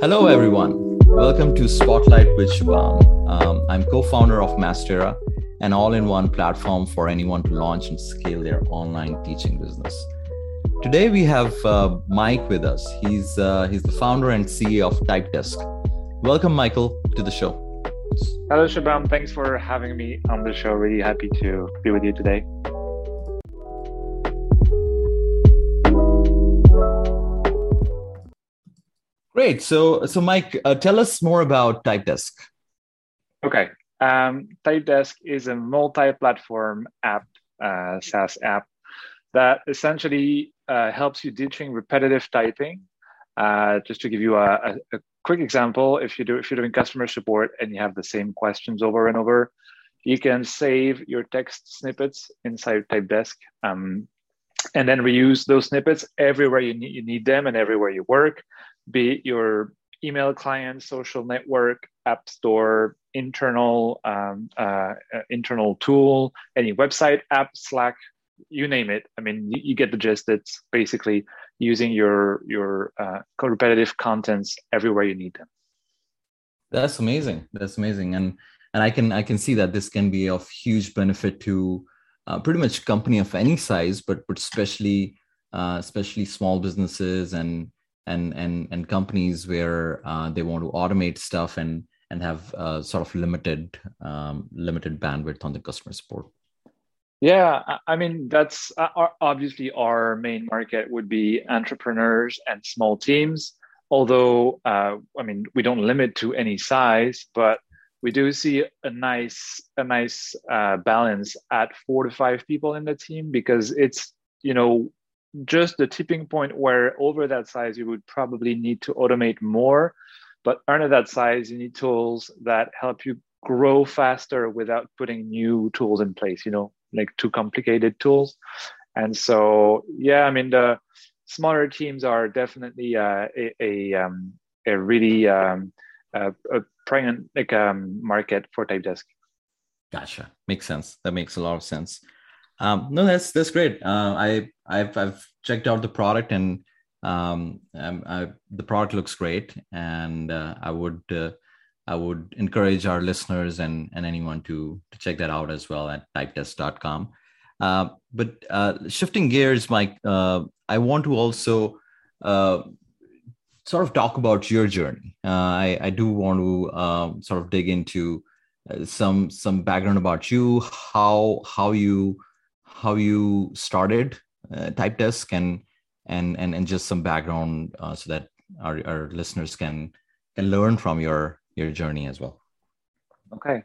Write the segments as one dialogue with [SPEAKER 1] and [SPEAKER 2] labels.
[SPEAKER 1] Hello, everyone. Welcome to Spotlight with Shubham. Um, I'm co founder of Mastera, an all in one platform for anyone to launch and scale their online teaching business. Today, we have uh, Mike with us. He's, uh, he's the founder and CEO of Typedesk. Welcome, Michael, to the show.
[SPEAKER 2] Hello, Shubham. Thanks for having me on the show. Really happy to be with you today.
[SPEAKER 1] Great. So, so Mike, uh, tell us more about Typedesk.
[SPEAKER 2] Okay. Um, Typedesk is a multi-platform app, uh, SaaS app that essentially uh, helps you ditching repetitive typing. Uh, just to give you a, a, a, quick example, if you do if you're doing customer support and you have the same questions over and over, you can save your text snippets inside Typedesk. Um, and then reuse those snippets everywhere you need, you need them and everywhere you work be it your email client, social network, app store, internal um, uh, uh, internal tool, any website, app, Slack, you name it. I mean, you, you get the gist. It's basically using your your uh, repetitive contents everywhere you need them.
[SPEAKER 1] That's amazing. That's amazing, and and I can I can see that this can be of huge benefit to uh, pretty much company of any size, but but especially uh, especially small businesses and and and and companies where uh, they want to automate stuff and and have uh, sort of limited um, limited bandwidth on the customer support.
[SPEAKER 2] Yeah i mean that's uh, obviously our main market would be entrepreneurs and small teams although uh, i mean we don't limit to any size but we do see a nice a nice uh, balance at four to five people in the team because it's you know just the tipping point where over that size you would probably need to automate more but under that size you need tools that help you grow faster without putting new tools in place you know like too complicated tools. And so yeah i mean the smaller teams are definitely uh, a, a, um, a really um, a, a pregnant like um, market for typedesk
[SPEAKER 1] gotcha. Makes sense. That makes a lot of sense um, no, that's that's great. Uh, I I've I've checked out the product and um, I, the product looks great, and uh, I would uh, I would encourage our listeners and and anyone to to check that out as well at typedesk.com. Uh, but uh, shifting gears, Mike, uh, I want to also uh, sort of talk about your journey. I, I do want to um, sort of dig into some some background about you, how how you how you started uh, Typedesk and and and and just some background uh, so that our, our listeners can can learn from your your journey as well.
[SPEAKER 2] Okay.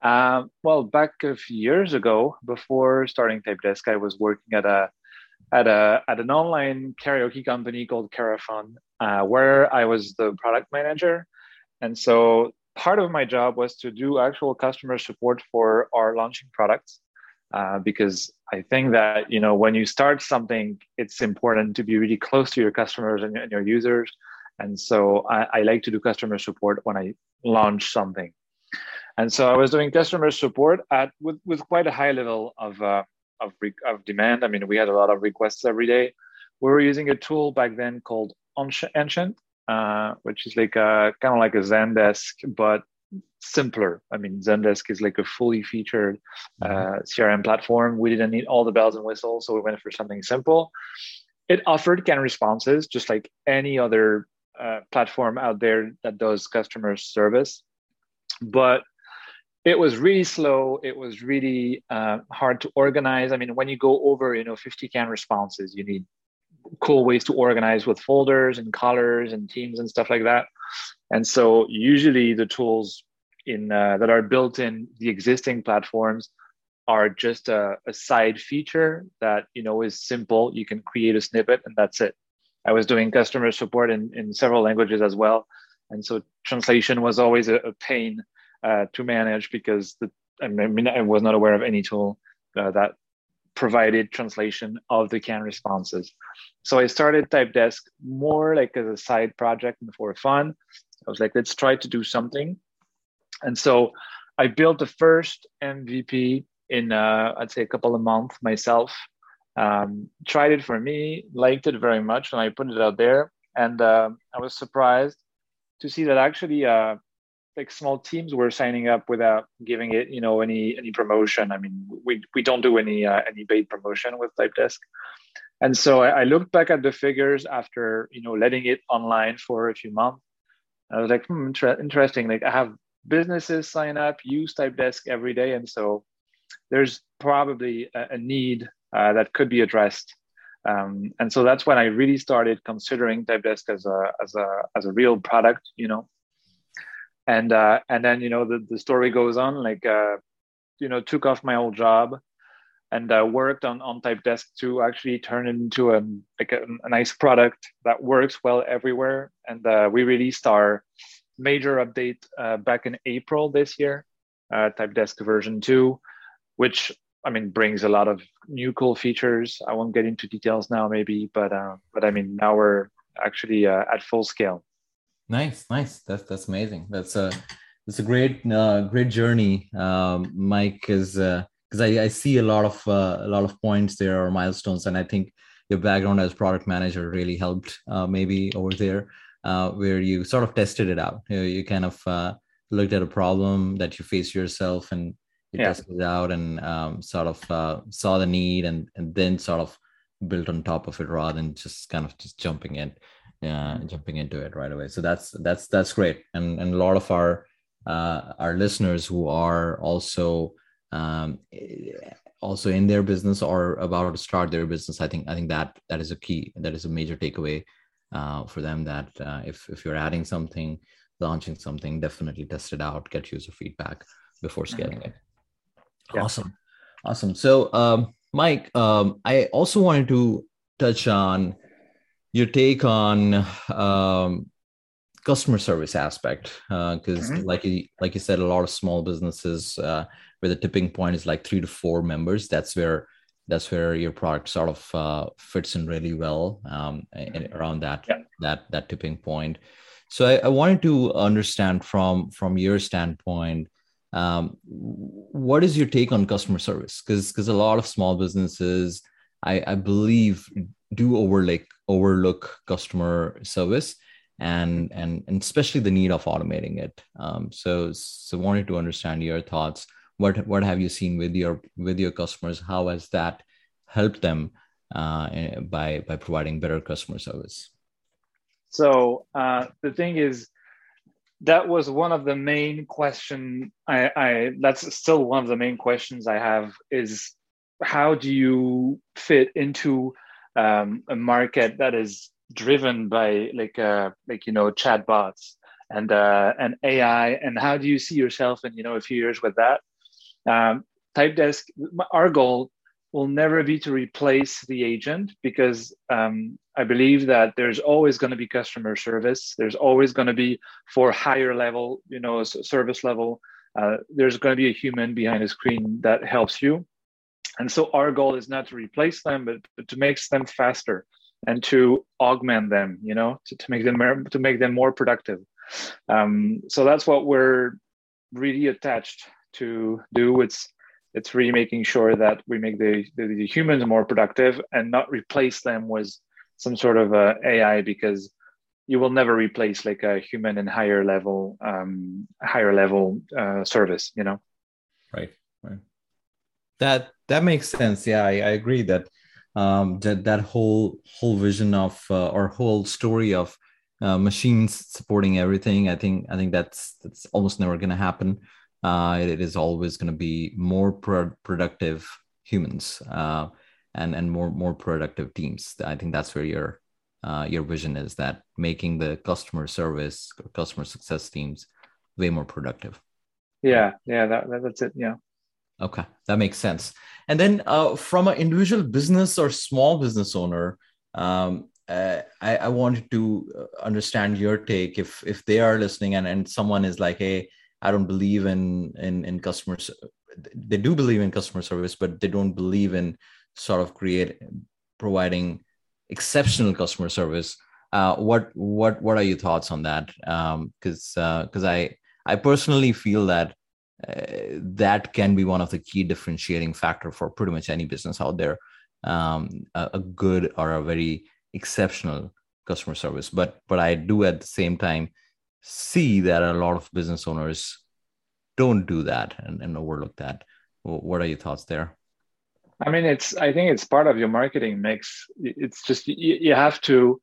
[SPEAKER 2] Um, well, back a few years ago, before starting Typedesk, I was working at a at a at an online karaoke company called KaraFun, uh, where I was the product manager, and so part of my job was to do actual customer support for our launching products uh, because I think that you know when you start something, it's important to be really close to your customers and, and your users. And so I, I, like to do customer support when I launch something. And so I was doing customer support at with, with quite a high level of uh, of, re- of demand. I mean, we had a lot of requests every day. We were using a tool back then called Enchant, uh, which is like a kind of like a Zendesk, but simpler. I mean, Zendesk is like a fully featured uh, mm-hmm. CRM platform. We didn't need all the bells and whistles, so we went for something simple. It offered canned responses, just like any other uh, platform out there that does customer service. But it was really slow. It was really uh, hard to organize. I mean, when you go over, you know, 50 canned responses, you need cool ways to organize with folders and colors and teams and stuff like that. And so usually the tools in uh, that are built in the existing platforms are just a, a, side feature that you know is simple. You can create a snippet and that's it. I was doing customer support in, in several languages as well, and so translation was always a, a pain uh, to manage because the I mean I was not aware of any tool uh, that provided translation of the canned responses. So I started Typedesk more like as a side project and for fun. I was like, let's try to do something. And so I built the first MVP in, uh, I'd say, a couple of months myself. Um, tried it for me, liked it very much, and I put it out there. And uh, I was surprised to see that actually, uh, like small teams were signing up without giving it, you know, any any promotion. I mean, we we don't do any uh, any paid promotion with Typedesk. And so I, I looked back at the figures after, you know, letting it online for a few months. I was like, hmm, inter- interesting. Like I have businesses sign up, use Typedesk every day, and so there's probably a, a need uh, that could be addressed. Um, and so that's when I really started considering Typedesk as a as a as a real product, you know. And uh, and then you know the, the story goes on. Like uh, you know, took off my old job and uh, worked on on Typedesk to actually turn it into a like a, a nice product that works well everywhere. And uh, we released our major update uh, back in April this year, uh, Typedesk version two, which I mean brings a lot of new cool features. I won't get into details now, maybe, but but I mean now we're actually at full scale.
[SPEAKER 1] Nice, nice. That's that's amazing. That's a that's a great uh, great journey. Um, Mike is because uh, I, I see a lot of uh, a lot of points there or milestones, and I think your background as product manager really helped uh, maybe over there uh, where you sort of tested it out. You, know, you kind of uh, looked at a problem that you faced yourself and you yeah. tested it out and um, sort of uh, saw the need and, and then sort of built on top of it rather than just kind of just jumping in, uh, jumping into it right away. So that's that's that's great. And and a lot of our uh, our listeners who are also um, also in their business or about to start their business, I think I think that that is a key. That is a major takeaway uh, for them that uh, if, if you're adding something, launching something, definitely test it out, get user feedback before mm-hmm. scaling it. Yeah. Awesome. Awesome. So, um, Mike, um, I also wanted to touch on your take on um, customer service aspect because, uh, mm-hmm. like you like you said, a lot of small businesses uh, where the tipping point is like three to four members. That's where that's where your product sort of uh, fits in really well um, around that yeah. that that tipping point. So I, I, wanted to understand from from your standpoint, um, what is your take on customer service? Because because a lot of small businesses, I, I believe, do overlook overlook customer service and and and especially the need of automating it. Um, so so wanted to understand your thoughts. What what have you seen with your with your customers? How has that helped them uh, eh, by by providing better customer service?
[SPEAKER 2] So uh, the thing is that was one of the main question I, I that's still one of the main questions i have is how do you fit into um, a market that is driven by like uh, like you know chatbots and uh, and AI and how do you see yourself in you know a few years with that um, Typedesk, our goal will never be to replace the agent because um, I believe that there's always going to be customer service. There's always going to be for higher level, you know, service level. Uh, there's going to be a human behind a screen that helps you. And so our goal is not to replace them, but, but to make them faster and to augment them, you know, to, to make them to make them more productive. Um, so that's what we're really attached to do. It's it's really making sure that we make the, the, the humans more productive and not replace them with some sort of uh, AI because you will never replace like a human and higher level um, higher level uh, service. You know.
[SPEAKER 1] Right. Right. That that makes sense. Yeah, I, I agree that um, that that whole whole vision of uh, or whole story of uh, machines supporting everything. I think I think that's that's almost never going to happen uh, it, it is always going to be more pro- productive humans uh, and and more more productive teams. I think that's where your uh, your vision is that making the customer service customer success teams way more productive.
[SPEAKER 2] Yeah, yeah, that, that that's it. Yeah.
[SPEAKER 1] Okay, that makes sense. And then uh, from an individual business or small business owner, um, uh, I, I wanted to understand your take if if they are listening and, and someone is like, hey, I don't believe in in in customers. They do believe in customer service, but they don't believe in sort of create providing exceptional customer service. Uh, what what what are your thoughts on that? Because um, because uh, I I personally feel that uh, that can be one of the key differentiating factor for pretty much any business out there. um, a, a good or a very exceptional customer service. But but i do at the same time see that a lot of business owners don't do that and, and overlook that. What are your thoughts there?
[SPEAKER 2] I mean it's i think it's part of your marketing mix. It's just you, you have to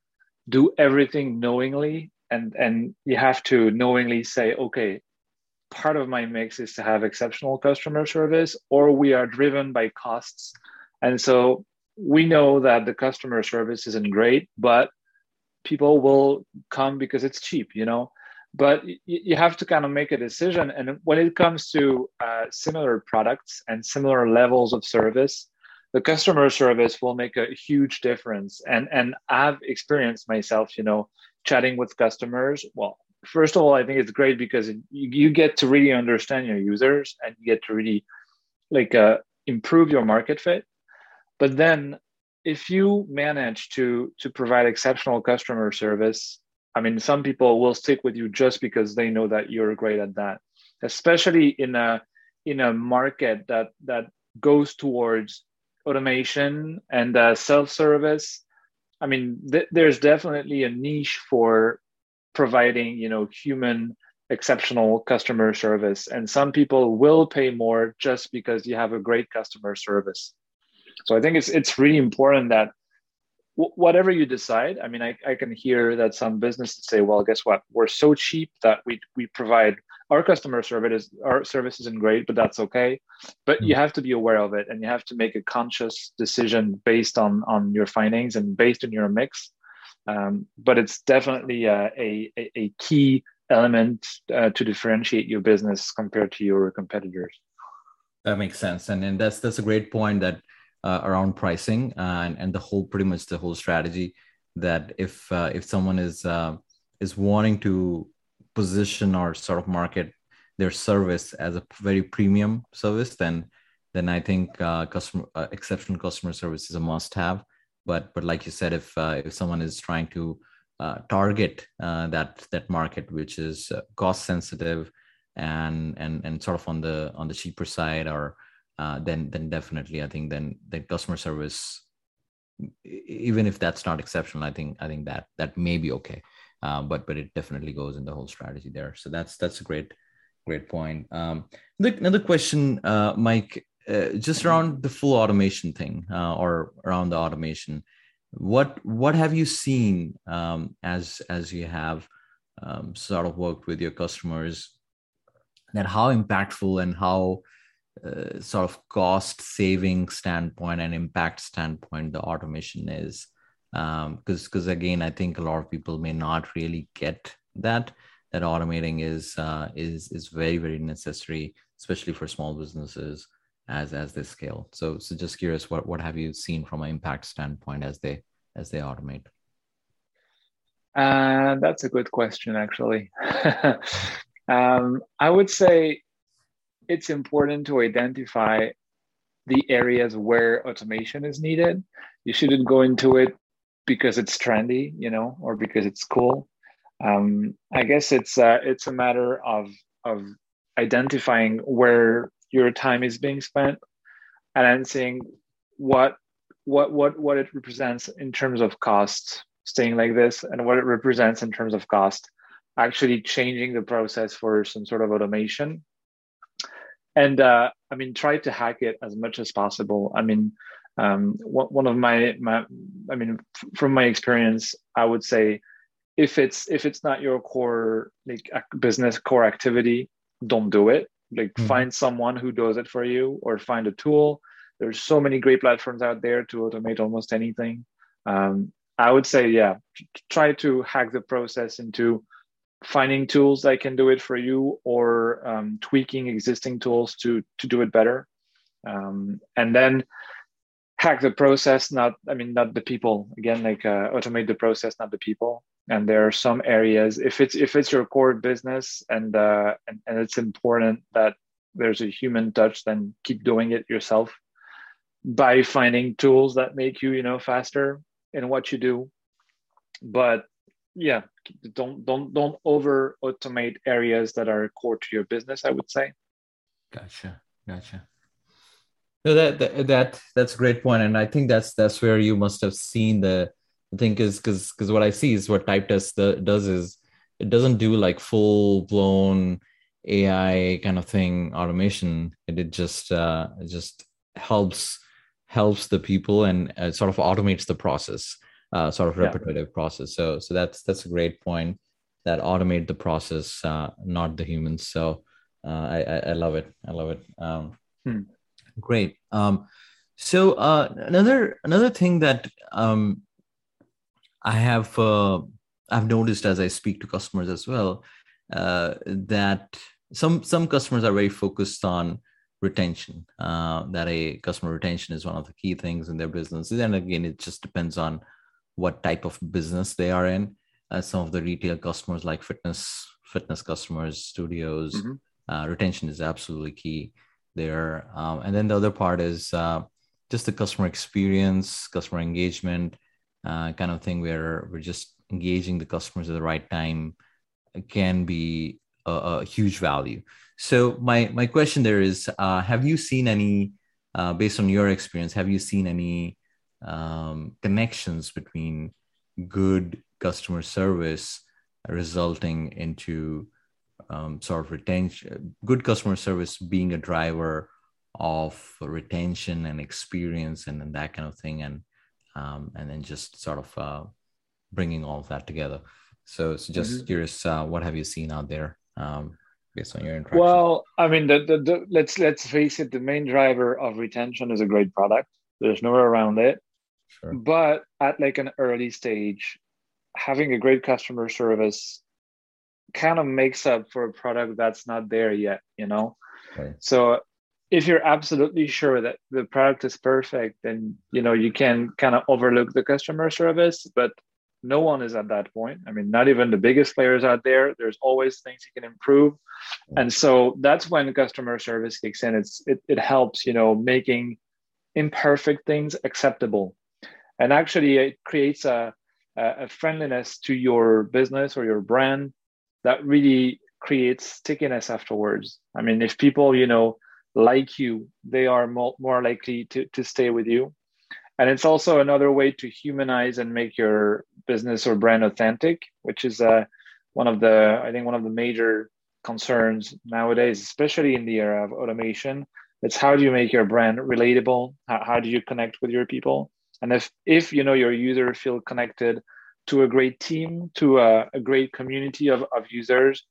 [SPEAKER 2] do everything knowingly and and you have to knowingly say okay part of my mix is to have exceptional customer service or we are driven by costs. And so we know that the customer service isn't great but people will come because it's cheap you know? But you have to kind of make a decision. And when it comes to uh, similar products and similar levels of service the customer service will make a huge difference. And and i've experienced myself you know chatting with customers. Well first of all i think it's great because you, you get to really understand your users and you get to really like uh, improve your market fit. But then if you manage to to provide exceptional customer service i mean some people will stick with you just because they know that you're great at that especially in a in a market that that goes towards automation and uh, self-service. I mean th- there's definitely a niche for providing you know human exceptional customer service. And some people will pay more just because you have a great customer service. So i think it's it's really important that whatever you decide i mean I, I can hear that some businesses say well guess what? We're so cheap that we we provide our customer service our service isn't great but that's okay. But you hmm. have to be aware of it and you have to make a conscious decision based on on your findings and based on your mix um, but it's definitely a, a, a key element uh, to differentiate your business compared to your competitors.
[SPEAKER 1] That makes sense. And, and that's that's a great point that uh, around pricing uh, and, and the whole pretty much the whole strategy that if uh, if someone is uh, is wanting to position or sort of market their service as a very premium service then then i think uh, customer uh, exceptional customer service is a must have but but like you said if if someone is trying to target that that market which is cost sensitive and and and sort of on the on the cheaper side or uh, then then definitely I think then the customer service, even if that's not exceptional, I think I think that that may be okay. Uh, but but it definitely goes in the whole strategy there. So that's that's a great great point. Um, another question, uh, Mike, uh, just around the full automation thing uh, or around the automation. What what have you seen um, as as you have um, sort of worked with your customers? That how impactful and how uh, sort of cost saving standpoint and impact standpoint the automation is because um, because again i think a lot of people may not really get that that automating is uh, is is very very necessary especially for small businesses as as they scale so so just curious what what have you seen from an impact standpoint as they as they automate
[SPEAKER 2] uh, that's a good question actually um, i would say it's important to identify the areas where automation is needed. You shouldn't go into it because it's trendy, you know, or because it's cool. Um, I guess it's uh, it's a matter of of identifying where your time is being spent, and then seeing what what what what it represents in terms of cost, staying like this, and what it represents in terms of cost, actually changing the process for some sort of automation and uh, I mean, try to hack it as much as possible. I mean, um, one of my, my, I mean, from my experience, I would say, if it's if it's not your core like business core activity, don't do it. Like mm-hmm. find someone who does it for you, or find a tool. There's so many great platforms out there to automate almost anything. Um, I would say, yeah, try to hack the process into finding tools that can do it for you or um, tweaking existing tools to to do it better um, and then hack the process not i mean not the people. Again like uh, automate the process not the people. And there are some areas if it's if it's your core business and uh, and, and it's important that there's a human touch then keep doing it yourself. By finding tools that make you you know faster in what you do. But yeah don't don't don't over automate areas that are core to your business i would say.
[SPEAKER 1] Gotcha. Gotcha No, that, that that that's a great point, and I think that's that's where you must have seen the, thing is because because what I see is what Typedesk the, does is it doesn't do like full blown AI kind of thing automation. It, it just uh, it just helps helps the people and uh, sort of automates the process, uh, sort of repetitive yeah. process. So so that's that's a great point that automate the process, uh, not the humans. So uh, I, I, I love it. I love it. Um, hmm. Great. Um, so uh, another another thing that um, I have uh, I've noticed as I speak to customers as well uh, that some some customers are very focused on retention. Uh, that a customer retention is one of the key things in their business. And again, it just depends on what type of business they are in. Uh, some of the retail customers, like fitness fitness customers, studios, mm-hmm. uh, retention is absolutely key there. Um, and then the other part is uh, just the customer experience, customer engagement uh, kind of thing, where we're just engaging the customers at the right time can be a, a huge value. So my my question there is, uh, have you seen any, uh, based on your experience, have you seen any um, connections between good customer service resulting into um, sort of retention, good customer service being a driver of retention and experience and, and that kind of thing, and um, and then just sort of uh, bringing all of that together. So, so just mm-hmm. curious, uh, what have you seen out there um, based on your interaction?
[SPEAKER 2] Well, I mean, the, the, the, let's let's face it, the main driver of retention is a great product. There's nowhere around it. Sure. But at like an early stage, having a great customer service kind of makes up for a product that's not there yet, you know? Right. So if you're absolutely sure that the product is perfect, then you know you can kind of overlook the customer service, but no one is at that point. I mean, not even the biggest players out there. There's always things you can improve. And so that's when customer service kicks in. It's it, it helps, you know, making imperfect things acceptable. And actually it creates a, a friendliness to your business or your brand that really creates stickiness afterwards. I mean, if people, you know, like you, they are more, more likely to, to stay with you. And it's also another way to humanize and make your business or brand authentic, which is uh, one of the, I think, one of the major concerns nowadays, especially in the era of automation. It's how do you make your brand relatable? How, how do you connect with your people? And if, if you know your user feel connected to a great team, to a, a great community of, of users,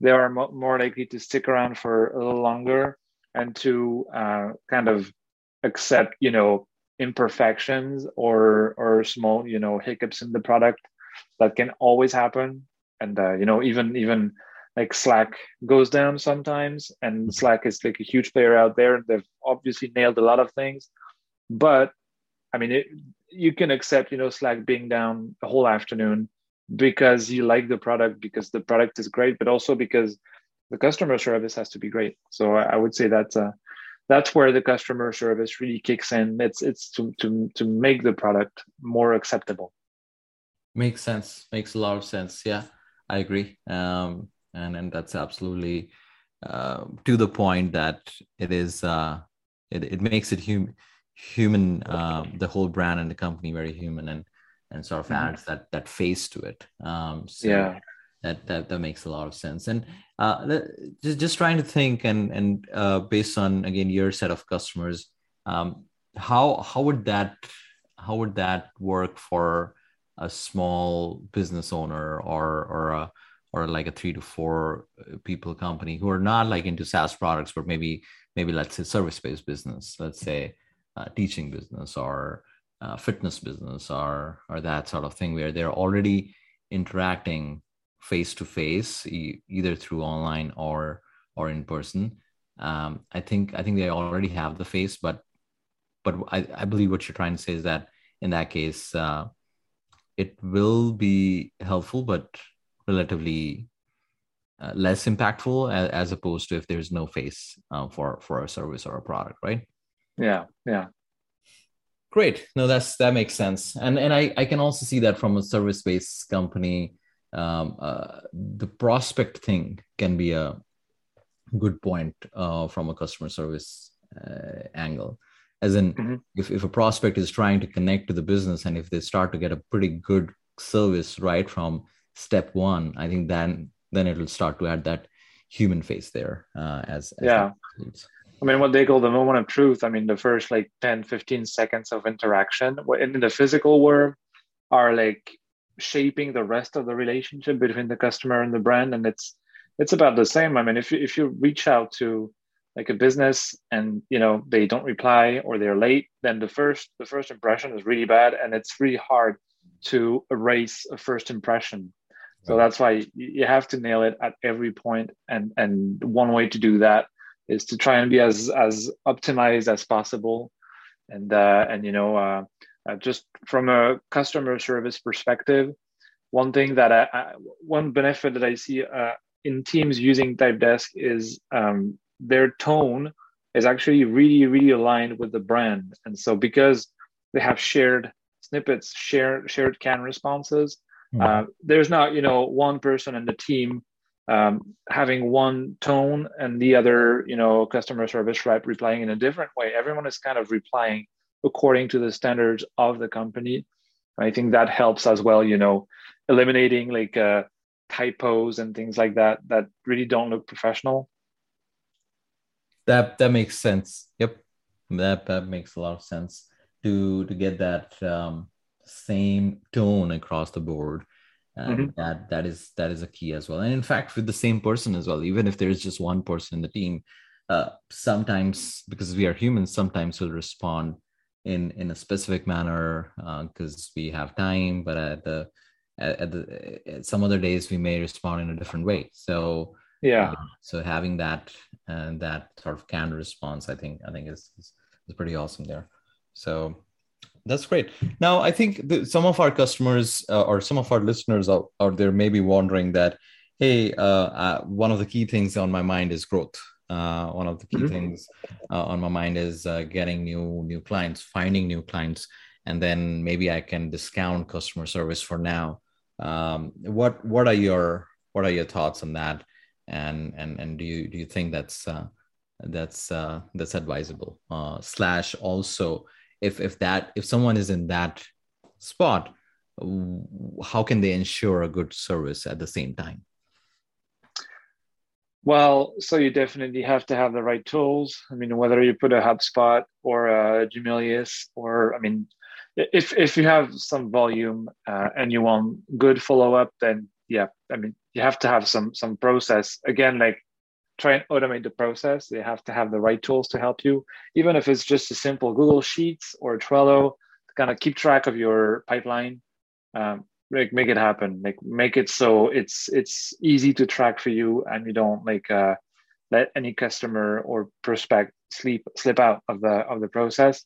[SPEAKER 2] they are mo- more likely to stick around for a little longer and to uh, kind of accept, you know, imperfections or or small, you know, hiccups in the product that can always happen. And uh, you know, even even like Slack goes down sometimes, and Slack is like a huge player out there. They've obviously nailed a lot of things, but I mean, it, you can accept, you know, Slack being down the whole afternoon because you like the product, because the product is great, but also because the customer service has to be great. So I would say that's uh, that's where the customer service really kicks in. It's it's to to to make the product more acceptable.
[SPEAKER 1] Makes sense. Makes a lot of sense. Yeah, I agree. Um, and and that's absolutely uh, to the point that it is. Uh, it it makes it human human um, the whole brand and the company very human and and sort of mm-hmm. adds that that face to it um so yeah that that, that makes a lot of sense and uh just, just trying to think and and uh based on again your set of customers um how how would that how would that work for a small business owner or or a or like a three to four people company who are not like into SaaS products, but maybe maybe let's say service based business. Let's say uh, teaching business or uh, fitness business or or that sort of thing where they're already interacting face to face either through online or or in person. Um, i think i think they already have the face but but I, I believe what you're trying to say is that in that case uh, it will be helpful but relatively uh, less impactful as, as, opposed to if there's no face uh, for for a service or a product right
[SPEAKER 2] yeah yeah.
[SPEAKER 1] Great. No that's that makes sense. And and i i can also see that from a service based company um, uh, the prospect thing can be a good point uh, from a customer service uh, angle. As in mm-hmm. if, if a prospect is trying to connect to the business and if they start to get a pretty good service right from step one i think then then it'll start to add that human face there uh, as, as
[SPEAKER 2] yeah i mean what they call the moment of truth i mean the first like 10 15 seconds of interaction in the physical world are like shaping the rest of the relationship between the customer and the brand and it's it's about the same. I mean if you if you reach out to like a business and you know they don't reply or they're late then the first the first impression is really bad and it's really hard to erase a first impression. So that's why you have to nail it at every point and and one way to do that is to try and be as as optimized as possible and uh, and you know uh, uh, just from a customer service perspective one thing that I, I one benefit that i see uh, in teams using Typedesk is um, their tone is actually really really aligned with the brand and so because they have shared snippets shared shared can responses mm-hmm. uh, there's not you know one person in the team um, having one tone and the other you know customer service rep replying in a different way. Everyone is kind of replying according to the standards of the company. I think that helps as well you know eliminating like uh, typos and things like that that really don't look professional.
[SPEAKER 1] That that makes sense. Yep. That that makes a lot of sense to to get that um, same tone across the board and mm-hmm. that that is that is a key as well. And in fact with the same person as well even if there's just one person in the team uh, sometimes because we are humans sometimes we'll respond in in a specific manner because uh, we have time but at the at, at the at some other days we may respond in a different way. So
[SPEAKER 2] yeah. uh,
[SPEAKER 1] so having that and uh, that sort of canned response i think i think is, is, is pretty awesome there. So that's great. Now i think the, some of our customers uh, or some of our listeners out, out there may be wondering that hey uh, uh, one of the key things on my mind is growth. Uh, one of the key mm-hmm. things on my mind is getting new new clients finding new clients and then maybe i can discount customer service for now. Um, what what are your what are your thoughts on that? And and and do you do you think that's uh, that's uh, that's advisable? Uh, slash also if if that if someone is in that spot how can they ensure a good service at the same time?
[SPEAKER 2] Well so you definitely have to have the right tools. I mean whether you put a hubspot or a Gmelius or i mean if if you have some volume uh, and you want good follow up then yeah i mean you have to have some some process. Again like try and automate the process. They have to have the right tools to help you. Even if it's just a simple google sheets or trello to kind of keep track of your pipeline. Um, make make it happen. Like make it so it's it's easy to track for you and you don't like uh, let any customer or prospect sleep slip out of the of the process.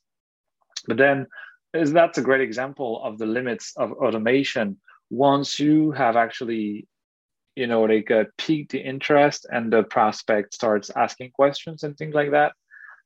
[SPEAKER 2] But then is that's a great example of the limits of automation. Once you have actually you know like uh, piqued the interest and the prospect starts asking questions and things like that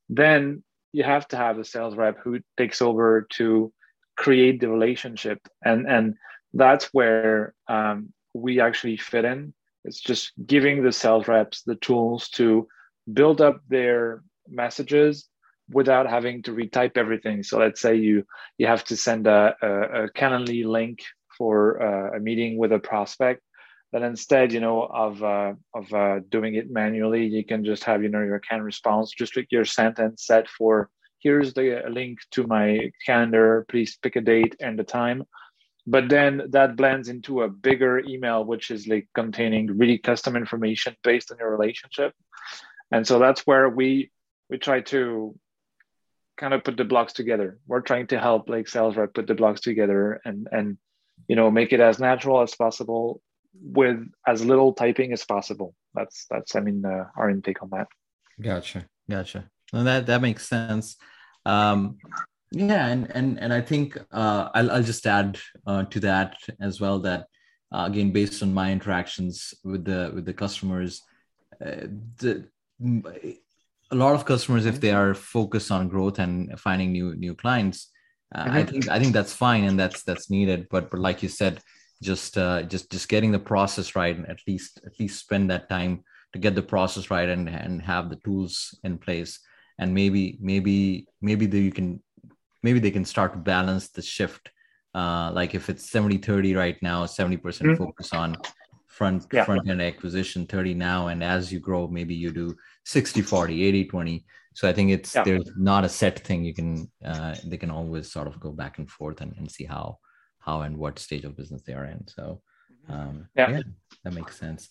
[SPEAKER 2] then you have to have a sales rep who takes over to create the relationship and and that's where um, we actually fit in it's just giving the sales reps the tools to build up their messages without having to retype everything. So let's say you you have to send a, a, a link for uh, a meeting with a prospect. Then instead, you know, of uh, of uh, doing it manually, you can just have you know your can response, just like your sentence set for here's the link to my calendar. Please pick a date and a time. But then that blends into a bigger email, which is like containing really custom information based on your relationship. And so that's where we we try to kind of put the blocks together. We're trying to help like sales rep put the blocks together and and you know make it as natural as possible with as little typing as possible. That's that's I mean uh, our intake on that.
[SPEAKER 1] Gotcha, gotcha. Well, that that makes sense. Um, yeah, and and and I think uh, I'll I'll just add uh, to that as well that uh, again based on my interactions with the with the customers, uh, the a lot of customers if they are focused on growth and finding new new clients uh, mm-hmm. i think i think that's fine and that's that's needed but but like you said just uh, just just getting the process right and at least at least spend that time to get the process right and and have the tools in place and maybe maybe maybe you can maybe they can start to balance the shift uh, like if it's 70 30 right now 70% mm hmm focus on front yeah. front end acquisition 30 now and as you grow maybe you do 60 40 80 20 so i think it's yeah. there's not a set thing you can uh, they can always sort of go back and forth and, and see how how and what stage of business they are in so um, yeah. yeah. that makes sense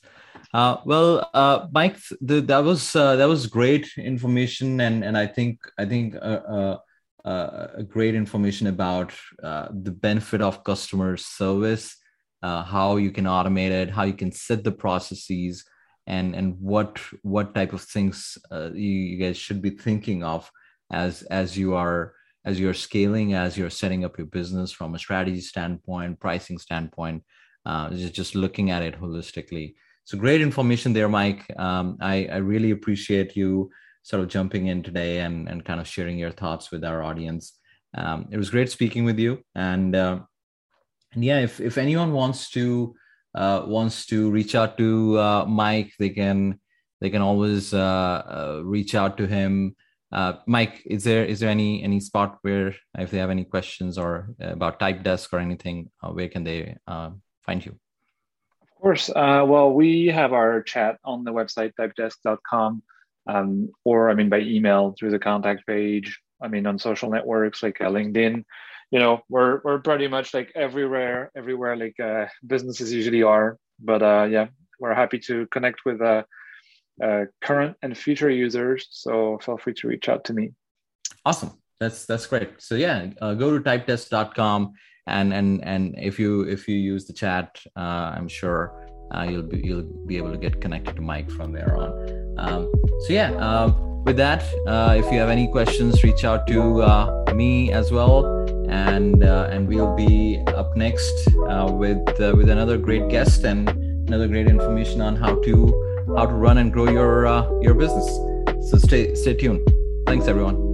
[SPEAKER 1] uh, well uh, mike the, that was uh, that was great information and and i think i think uh, uh, uh, great information about the benefit of customer service how you can automate it how you can set the processes and and what what type of things you, you guys should be thinking of as as you are as you're scaling as you're setting up your business from a strategy standpoint pricing standpoint uh, just, just looking at it holistically. So great information there, Mike. Um, I, I really appreciate you sort of jumping in today and, and kind of sharing your thoughts with our audience. Um, it was great speaking with you. And, uh, and yeah, if, if anyone wants to uh, wants to reach out to uh, Mike, they can they can always uh, uh, reach out to him. Uh, Mike, is there is there any any spot where if they have any questions or about Typedesk or anything, where can they find you?
[SPEAKER 2] Of course. Uh, well, we have our chat on the website typedesk.com, um, or I mean by email through the contact page. I mean on social networks like uh, LinkedIn. You know, we're we're pretty much like everywhere, everywhere like uh, businesses usually are. But uh, yeah, we're happy to connect with uh, current and future users. So feel free to reach out to me.
[SPEAKER 1] Awesome. That's that's great. So yeah, uh, go to typedesk.com and and and if you if you use the chat uh, i'm sure uh, you'll be you'll be able to get connected to mike from there on um, so yeah uh, with that uh, if you have any questions reach out to uh, me as well and and we'll be up next with with another great guest and another great information on how to how to run and grow your uh, your business. So stay stay tuned. Thanks everyone